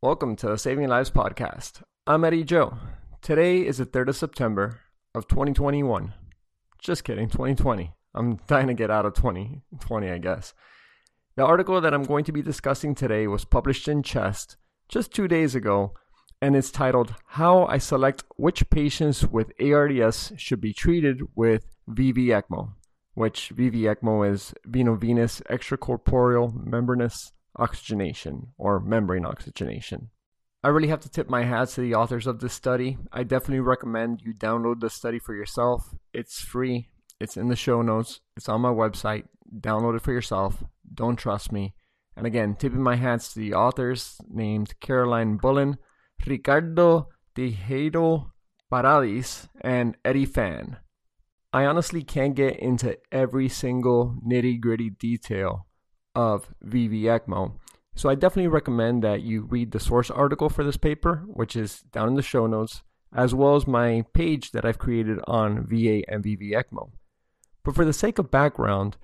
Welcome to the Saving Lives podcast. I'm Eddie Joe. Today is the 3rd of September of 2021. Just kidding, 2020. I'm dying to get out of 2020, I guess. The article that I'm going to be discussing today was published in Chest just two days ago, and it's titled How I Select Which Patients with ARDS Should Be Treated with VV ECMO, which VV ECMO is veno-venous extracorporeal membranous oxygenation or membrane oxygenation. I really have to tip my hat to the authors of this study. I definitely recommend you download the study for yourself. It's free, it's in the show notes, it's on my website. Download it for yourself. Don't trust me. And again, tipping my hats to the authors named Caroline Bullen, Ricardo Tejero Paradis, and Eddy Fan. I honestly can't get into every single nitty gritty detail of VV ECMO. So I definitely recommend that you read the source article for this paper, which is down in the show notes, as well as my page that I've created on VA and VV ECMO. But for the sake of background,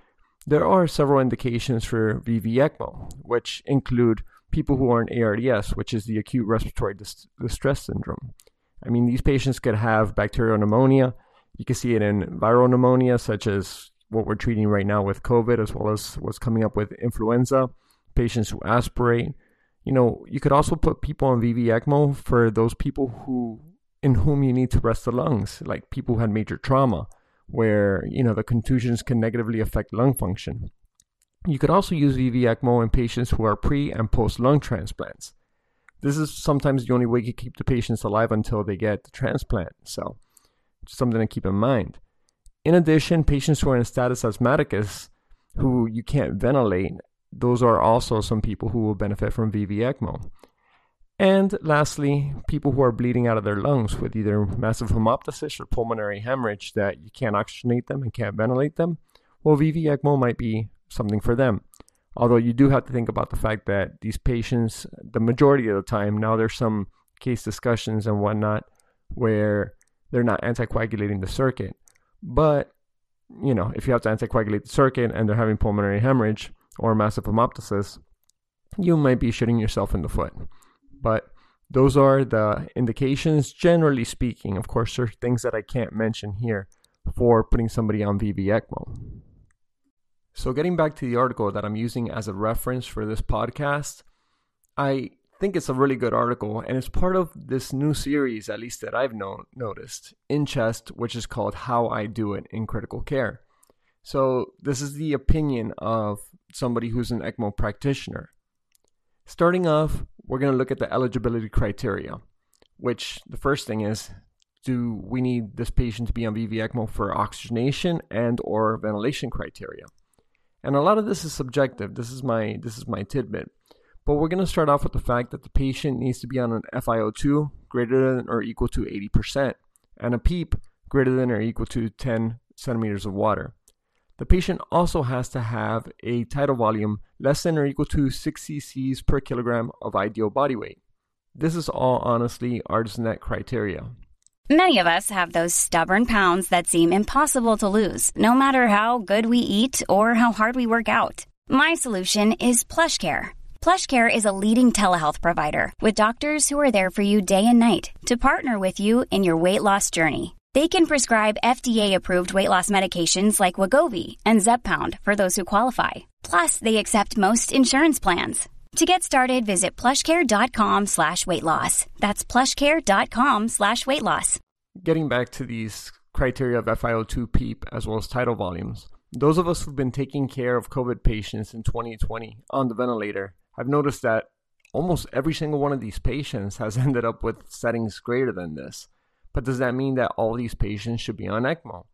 there are several indications for VV ECMO, which include people who are in ARDS, which is the acute respiratory dis- distress syndrome. I mean, these patients could have bacterial pneumonia. You can see it in viral pneumonia, such as what we're treating right now with COVID, as well as what's coming up with influenza, patients who aspirate. You know, you could also put people on VV ECMO for those people who, in whom you need to rest the lungs, like people who had major trauma, where, you know, the contusions can negatively affect lung function. You could also use VV ECMO in patients who are pre and post lung transplants. This is sometimes the only way you keep the patients alive until they get the transplant. So, something to keep in mind. In addition, patients who are in status asthmaticus, who you can't ventilate, those are also some people who will benefit from VV ECMO. And lastly, people who are bleeding out of their lungs with either massive hemoptysis or pulmonary hemorrhage that you can't oxygenate them and can't ventilate them, well, VV ECMO might be something for them. Although you do have to think about the fact that these patients, the majority of the time, now there's some case discussions and whatnot where they're not anticoagulating the circuit. But, you know, if you have to anticoagulate the circuit and they're having pulmonary hemorrhage or massive hemoptysis, you might be shooting yourself in the foot. But those are the indications, generally speaking. Of course, there are things that I can't mention here for putting somebody on VV ECMO. So, getting back to the article that I'm using as a reference for this podcast, I think it's a really good article, and it's part of this new series, at least that I've no- noticed, in Chest, which is called How I Do It in Critical Care. So, this is the opinion of somebody who's an ECMO practitioner. Starting off, we're going to look at the eligibility criteria, which the first thing is do we need this patient to be on VV ECMO for oxygenation and or ventilation criteria? And a lot of this is subjective. This is my this is my tidbit. But we're going to start off with the fact that the patient needs to be on an FiO2 greater than or equal to 80% and a PEEP greater than or equal to 10 centimeters of water. The patient also has to have a tidal volume less than or equal to 6 cc's per kilogram of ideal body weight. This is all honestly ARDSNet criteria. Many of us have those stubborn pounds that seem impossible to lose, no matter how good we eat or how hard we work out. My solution is PlushCare. PlushCare is a leading telehealth provider with doctors who are there for you day and night to partner with you in your weight loss journey. They can prescribe FDA-approved weight loss medications like Wegovy and Zepbound for those who qualify. Plus, they accept most insurance plans. To get started, visit plushcare.com slash weight loss. That's plushcare.com slash weight loss. Getting back to these criteria of FiO2 PEEP as well as tidal volumes, those of us who've been taking care of COVID patients in 2020 on the ventilator have noticed that almost every single one of these patients has ended up with settings greater than this. But does that mean that all these patients should be on ECMO?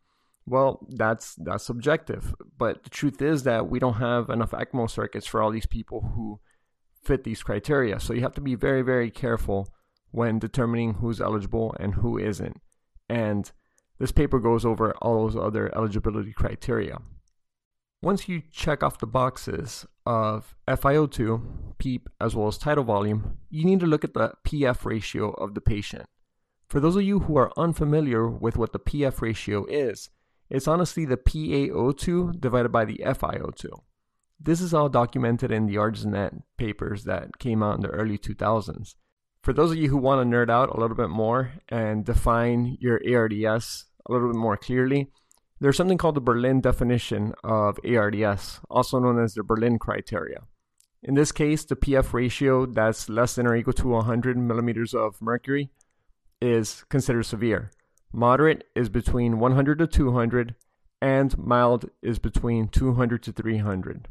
Well, that's that's subjective. But the truth is that we don't have enough ECMO circuits for all these people who fit these criteria. So you have to be very, very careful when determining who's eligible and who isn't. And this paper goes over all those other eligibility criteria. Once you check off the boxes of FiO2, PEEP, as well as tidal volume, you need to look at the PF ratio of the patient. For those of you who are unfamiliar with what the PF ratio is, it's honestly the PaO2 divided by the FiO2. This is all documented in the ARDSNet papers that came out in the early 2000s. For those of you who want to nerd out a little bit more and define your ARDS a little bit more clearly, there's something called the Berlin definition of ARDS, also known as the Berlin criteria. In this case, the PF ratio that's less than or equal to 100 millimeters of mercury is considered severe. Moderate is between 100 to 200, and mild is between 200 to 300.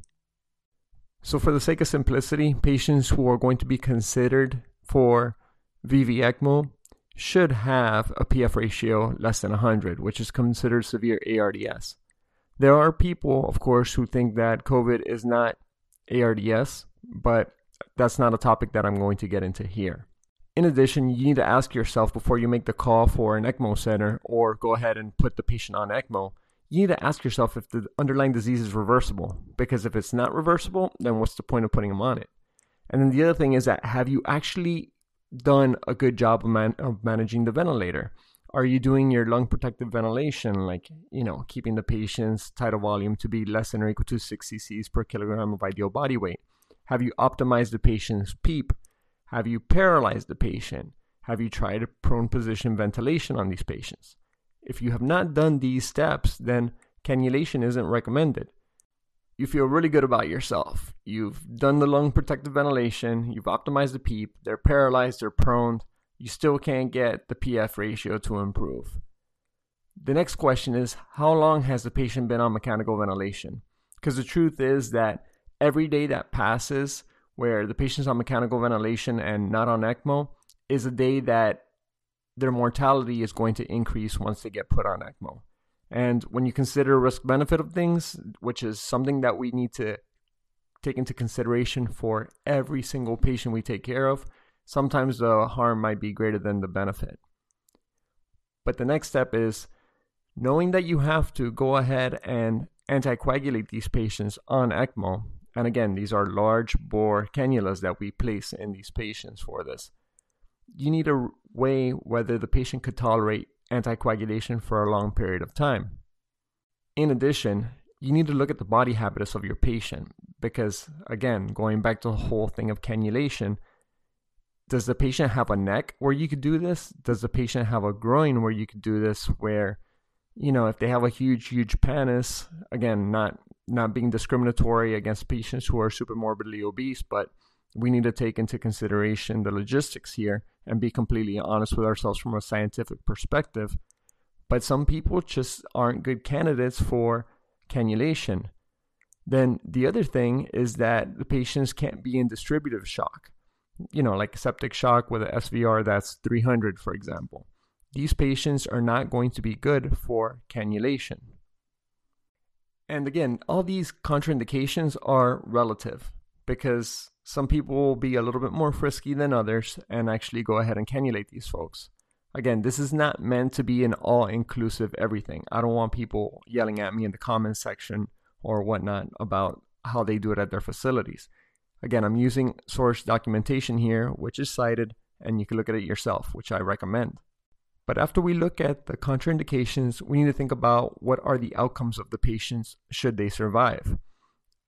So, for the sake of simplicity, patients who are going to be considered for VV ECMO should have a PF ratio less than 100, which is considered severe ARDS. There are people, of course, who think that COVID is not ARDS, but that's not a topic that I'm going to get into here. In addition, you need to ask yourself before you make the call for an ECMO center or go ahead and put the patient on ECMO, you need to ask yourself if the underlying disease is reversible. Because if it's not reversible, then what's the point of putting them on it? And then the other thing is that have you actually done a good job of, man- of managing the ventilator? Are you doing your lung protective ventilation, like, you know, keeping the patient's tidal volume to be less than or equal to 6 cc's per kilogram of ideal body weight? Have you optimized the patient's PEEP? Have you paralyzed the patient? Have you tried prone position ventilation on these patients? If you have not done these steps, then cannulation isn't recommended. You feel really good about yourself. You've done the lung protective ventilation, you've optimized the PEEP, they're paralyzed, they're prone, you still can't get the PF ratio to improve. The next question is how long has the patient been on mechanical ventilation? Because the truth is that every day that passes where the patient's on mechanical ventilation and not on ECMO is a day that their mortality is going to increase once they get put on ECMO. And when you consider risk benefit of things, which is something that we need to take into consideration for every single patient we take care of, sometimes the harm might be greater than the benefit. But the next step is knowing that you have to go ahead and anticoagulate these patients on ECMO and again, these are large bore cannulas that we place in these patients for this. You need to weigh whether the patient could tolerate anticoagulation for a long period of time. In addition, you need to look at the body habitus of your patient because, again, going back to the whole thing of cannulation, does the patient have a neck where you could do this? Does the patient have a groin where you could do this? Where, you know, if they have a huge, huge pannus, again, not not being discriminatory against patients who are super morbidly obese, but we need to take into consideration the logistics here and be completely honest with ourselves from a scientific perspective. But some people just aren't good candidates for cannulation. Then the other thing is that the patients can't be in distributive shock, you know, like septic shock with an SVR that's 300, for example. These patients are not going to be good for cannulation. And again, all these contraindications are relative because some people will be a little bit more frisky than others and actually go ahead and cannulate these folks. Again, this is not meant to be an all inclusive everything. I don't want people yelling at me in the comments section or whatnot about how they do it at their facilities. Again, I'm using source documentation here, which is cited, and you can look at it yourself, which I recommend. But after we look at the contraindications, we need to think about what are the outcomes of the patients should they survive.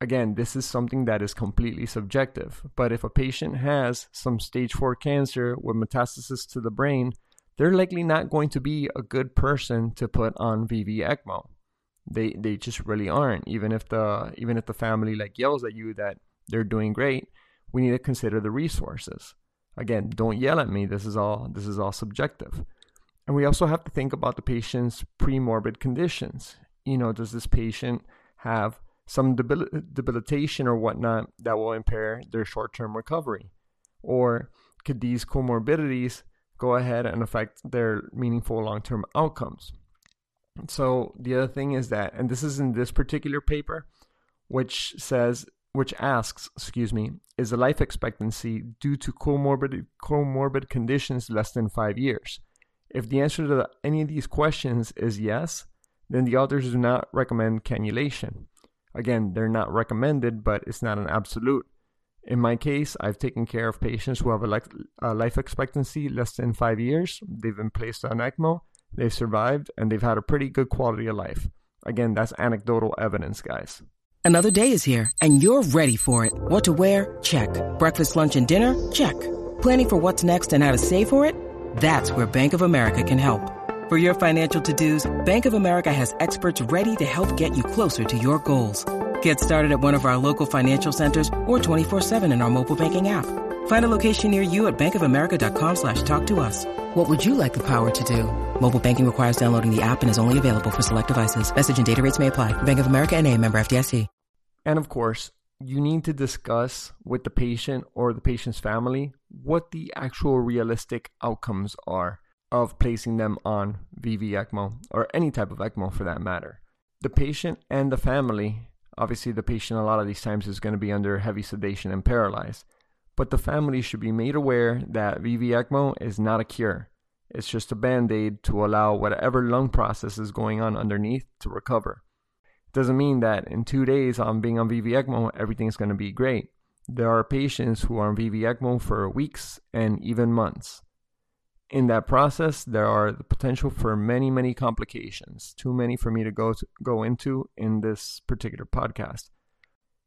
Again, this is something that is completely subjective, but if a patient has some stage 4 cancer with metastasis to the brain, they're likely not going to be a good person to put on VV ECMO. They they just really aren't. Even if the even if the family like yells at you that they're doing great, we need to consider the resources. Again, don't yell at me. This is all this is all subjective. And we also have to think about the patient's pre-morbid conditions. You know, does this patient have some debil- debilitation or whatnot that will impair their short term recovery? Or could these comorbidities go ahead and affect their meaningful long term outcomes? So the other thing is that, and this is in this particular paper, which says, which asks, excuse me, is the life expectancy due to comorbid comorbid conditions less than five years? If the answer to any of these questions is yes, then the authors do not recommend cannulation. Again, they're not recommended, but it's not an absolute. In my case, I've taken care of patients who have a, life expectancy less than five years. They've been placed on ECMO, they've survived, and they've had a pretty good quality of life. Again, that's anecdotal evidence, guys. Another day is here, and you're ready for it. What to wear? Check. Breakfast, lunch, and dinner? Check. Planning for what's next and how to save for it? That's where Bank of America can help. For your financial to-dos, Bank of America has experts ready to help get you closer to your goals. Get started at one of our local financial centers or 24-7 in our mobile banking app. Find a location near you at bankofamerica.com slash talk to us. What would you like the power to do? Mobile banking requires downloading the app and is only available for select devices. Message and data rates may apply. Bank of America and a member FDIC. And of course, you need to discuss with the patient or the patient's family what the actual realistic outcomes are of placing them on VV ECMO or any type of ECMO for that matter. The patient and the family, obviously, the patient a lot of these times is going to be under heavy sedation and paralyzed, but the family should be made aware that VV ECMO is not a cure. It's just a band aid to allow whatever lung process is going on underneath to recover. It doesn't mean that in two days on being on VV ECMO, everything's going to be great. There are patients who are on VV ECMO for weeks and even months. In that process, there are the potential for many, many complications. Too many for me to go to, go into in this particular podcast.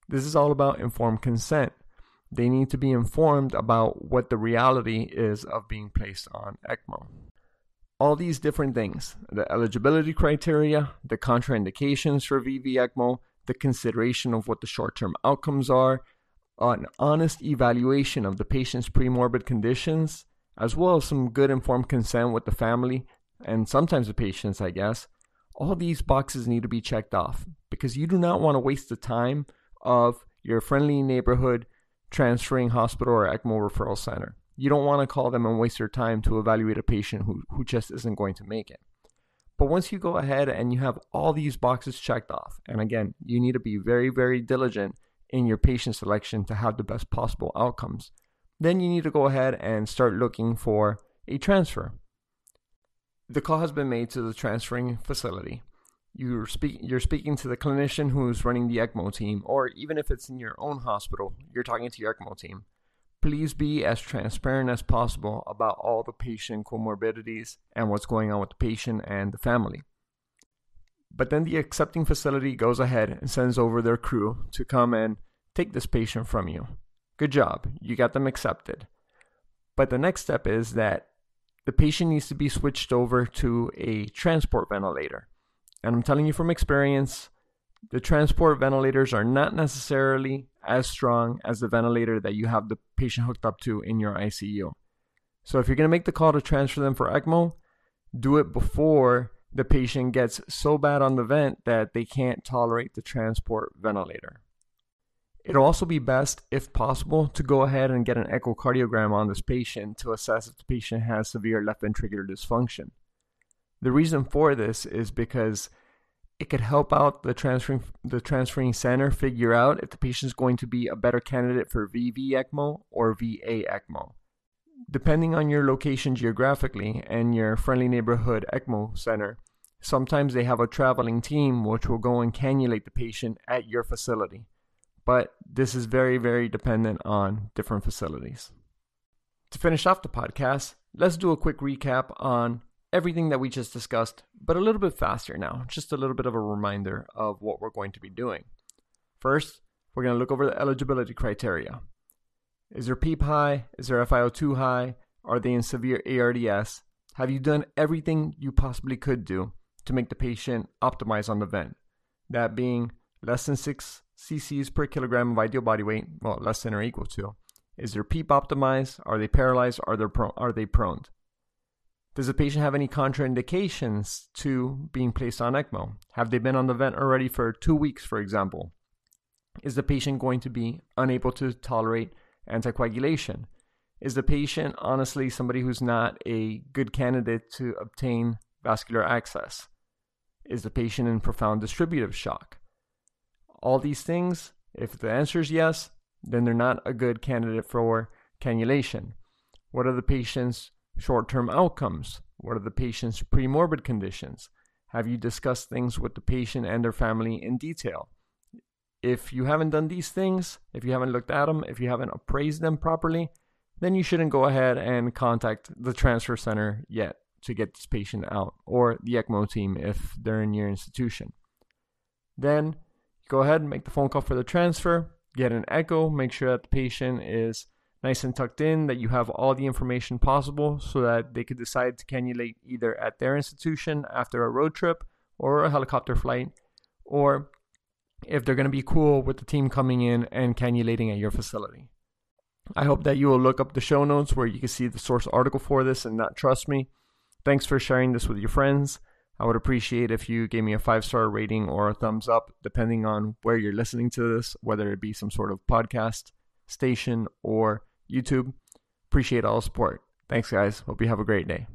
This is all about informed consent. They need to be informed about what the reality is of being placed on ECMO all these different things the eligibility criteria, the contraindications for VV ECMO, the consideration of what the short term outcomes are, an honest evaluation of the patient's premorbid conditions, as well as some good informed consent with the family and sometimes the patients, I guess. All these boxes need to be checked off because you do not want to waste the time of your friendly neighborhood transferring hospital or ECMO referral center. You don't want to call them and waste their time to evaluate a patient who, who just isn't going to make it. But once you go ahead and you have all these boxes checked off, and again, you need to be very, very diligent in your patient selection to have the best possible outcomes, then you need to go ahead and start looking for a transfer. The call has been made to the transferring facility. You're, speak, you're speaking to the clinician who's running the ECMO team, or even if it's in your own hospital, you're talking to your ECMO team please be as transparent as possible about all the patient comorbidities and what's going on with the patient and the family. But then the accepting facility goes ahead and sends over their crew to come and take this patient from you. Good job, you got them accepted. But the next step is that the patient needs to be switched over to a transport ventilator. And I'm telling you from experience, the transport ventilators are not necessarily as strong as the ventilator that you have the patient hooked up to in your ICU. So if you're going to make the call to transfer them for ECMO, do it before the patient gets so bad on the vent that they can't tolerate the transport ventilator. It'll also be best, if possible, to go ahead and get an echocardiogram on this patient to assess if the patient has severe left ventricular dysfunction. The reason for this is because it could help out the transferring the transferring center figure out if the patient is going to be a better candidate for VV ECMO or VA ECMO. Depending on your location geographically and your friendly neighborhood ECMO center, sometimes they have a traveling team which will go and cannulate the patient at your facility. But this is very, very dependent on different facilities. To finish off the podcast, let's do a quick recap on everything that we just discussed, but a little bit faster now, just a little bit of a reminder of what we're going to be doing. First, we're going to look over the eligibility criteria. Is their PEEP high? Is their FiO2 high? Are they in severe ARDS? Have you done everything you possibly could do to make the patient optimize on the vent? That being less than 6 cc's per kilogram of ideal body weight, well, less than or equal to. Is their PEEP optimized? Are they paralyzed? Are they, pro- are they prone? Does the patient have any contraindications to being placed on ECMO? Have they been on the vent already for two weeks, for example? Is the patient going to be unable to tolerate anticoagulation? Is the patient honestly somebody who's not a good candidate to obtain vascular access? Is the patient in profound distributive shock? All these things, if the answer is yes, then they're not a good candidate for cannulation. What are the patient's Short term outcomes. What are the patient's premorbid conditions? Have you discussed things with the patient and their family in detail? If you haven't done these things, if you haven't looked at them, if you haven't appraised them properly, then you shouldn't go ahead and contact the transfer center yet to get this patient out or the ECMO team if they're in your institution. Then go ahead and make the phone call for the transfer, get an echo, make sure that the patient is nice and tucked in, that you have all the information possible so that they could decide to cannulate either at their institution after a road trip or a helicopter flight, or if they're going to be cool with the team coming in and cannulating at your facility. I hope that you will look up the show notes where you can see the source article for this and not trust me. Thanks for sharing this with your friends. I would appreciate if you gave me a five star rating or a thumbs up, depending on where you're listening to this, whether it be some sort of podcast station or YouTube. Appreciate all support. Thanks, guys. Hope you have a great day.